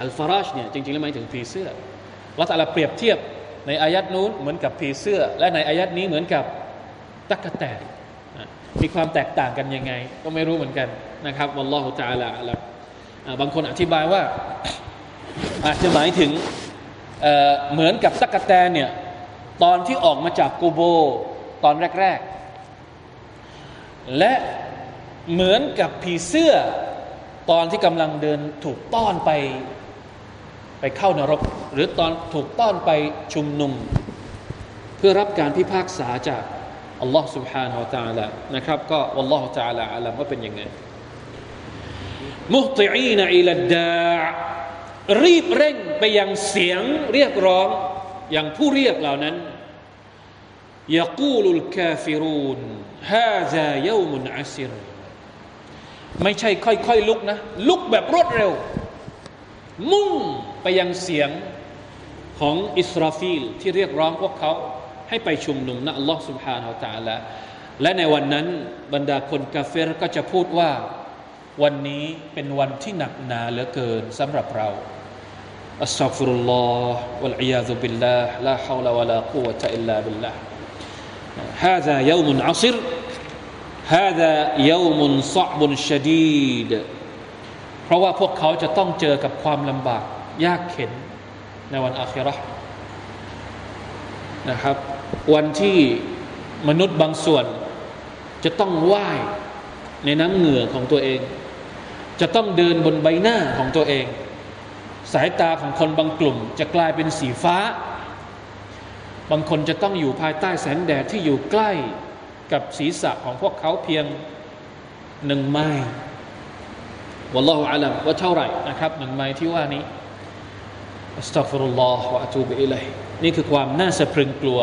อัลฟาราชเนี่ยจริงๆแล้วหมายถึงผีเสื้อเราแต่ละเปรียบเทียบในอายัดนู้นเหมือนกับผีเสื้อ และในอายัดนี้เหมือนกับตั๊กแตนมีความแตกต่างกันยังไง ก็ไม่รู้เหมือนกันนะครับวัลลอฮุตาลาแล้วบางคนอธิบายว่าอาจจะหมายถึงเเหมือนกับตั๊กแตนเนี่ยตอนที่ออกมาจากกูโบตอนแรกๆ และเหมือนกับผีเสื้อ ตอนที่กำลังเดินถูกต้อนไปไปเข้านรก หรือตอนถูกต้อนไปชุมนุม เพื่อรับการพิพากษาจากอัลลอฮ์ سبحانه และ تعالى นะครับก็อัลลอฮ์ تعالى อาลัมว่าเป็นยังไงมุตอีนอิลดารีบเร่งไปยังเสียงเรียกร้องอย่างผู้เรียกเหล่านั้น يقول الكافرون هذا يوم عسر ไม่ใช่ค่อยๆลุกนะ ลุกแบบรวดเร็ว มุ่งไปยังเสียงของอิสราฟีลที่เรียกร้องพวกเขาให้ไปชุมนุมนะอัลลอฮ์ سبحانه และ تعالى และในวันนั้นบรรดาคนกาเฟรก็จะพูดว่า วันนี้เป็นวันที่หนักหนาเหลือเกินสำหรับเรา อัสซัฟุรุลลอฮ์วะลัยยาซุบิลลาห์ลาฮาวลาวะลากุวะตะอิลลาบิลลาห์ هذا يوم عصر هذا يوم صعب شديد เพราะว่าพวกเขาจะต้องเจอกับความลำบาก ยากเข็นในวันอาคิรอนะครับ วันที่มนุษย์บางส่วน จะต้องว่ายในน้ำเหงื่อของตัวเอง จะต้องเดินบนใบหน้าของตัวเอง สายตาของคนบางกลุ่ม จะกลายเป็นสีฟ้า บางคนจะต้องอยู่ภายใต้แสงแดดที่อยู่ใกล้กับศีรษะของพวกเขาเพียงหนึ่งไมล์วัลลอฮฺอาลัมว่าเท่าไหร่นะครับหนึ่งไมล์ที่ว่านี้อัสตัฟรุลลอฮฺวะอะตูบิอิลัยนี่คือความน่าสะพรึงกลัว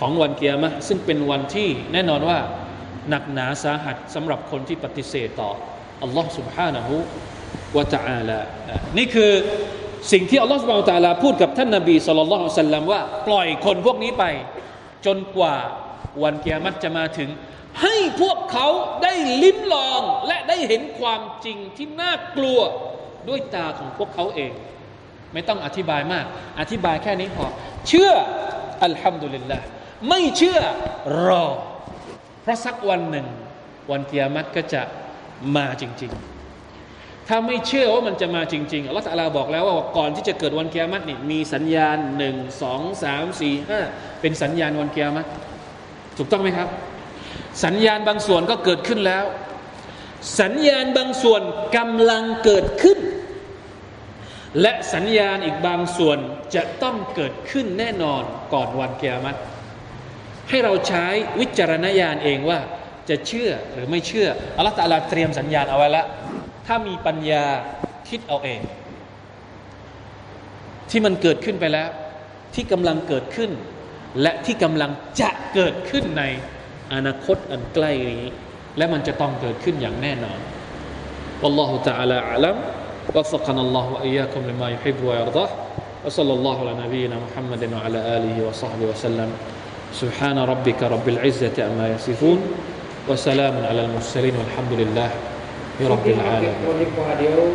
ของวันเกียรมะซึ่งเป็นวันที่แน่นอนว่าหนักหนาสาหัสสำหรับคนที่ปฏิเสธต่ออัลลอฮฺ سبحانه และ تعالى นี่คือ สิ่งที่อัลลอฮฺสุบไบร์ตาลาพูดกับท่านนาบีสุลต่านสัลลัมว่า ปล่อยคนพวกนี้ไป จนกว่าวันเกียรติจะมาถึง ให้พวกเขาได้ลิ้มลองและได้เห็นความจริงที่น่ากลัวด้วยตาของพวกเขาเอง ไม่ต้องอธิบายมาก อธิบายแค่นี้พอเชื่ออัลฮัมดุลิลละไม่เชื่อรอ เพราะสักวันหนึ่ง วันเกียรติก็จะมาจริง ๆ ถ้าไม่เชื่อว่ามันจะมาจริงๆอัลลอฮฺตาลาบอกแล้วว่าก่อนที่จะเกิดวันเกียรตินี่มีสัญญาณหนึ่งสองสามสี่ห้าเป็นสัญญาณวันเกียรติถูกต้องไหมครับ สัญญาณบางส่วนก็เกิดขึ้นแล้ว สัญญาณบางส่วนกำลังเกิดขึ้น และสัญญาณอีกบางส่วนจะต้องเกิดขึ้นแน่นอนก่อนวันเกียรติให้เราใช้วิจารณญาณเองว่าจะเชื่อหรือไม่เชื่ออัลลอฮฺตาลาเตรียมสัญญาณเอาไว้แล้ว ถ้ามีปัญญาคิดเอาเอง ที่มันเกิดขึ้นไปแล้ว ที่กำลังเกิดขึ้น และที่กำลังจะเกิดขึ้นในอนาคตอันใกล้นี้ และมันจะต้องเกิดขึ้นอย่างแน่นอน والله تعالى أعلم وفقنا الله وإياكم لما يحب ويرضاه وصلى الله على نبينا محمد وعلى آله وصحبه وسلم سبحان ربك رب العزة أما يصفون وسلام على المرسلين والحمد لله ya rabbil alamin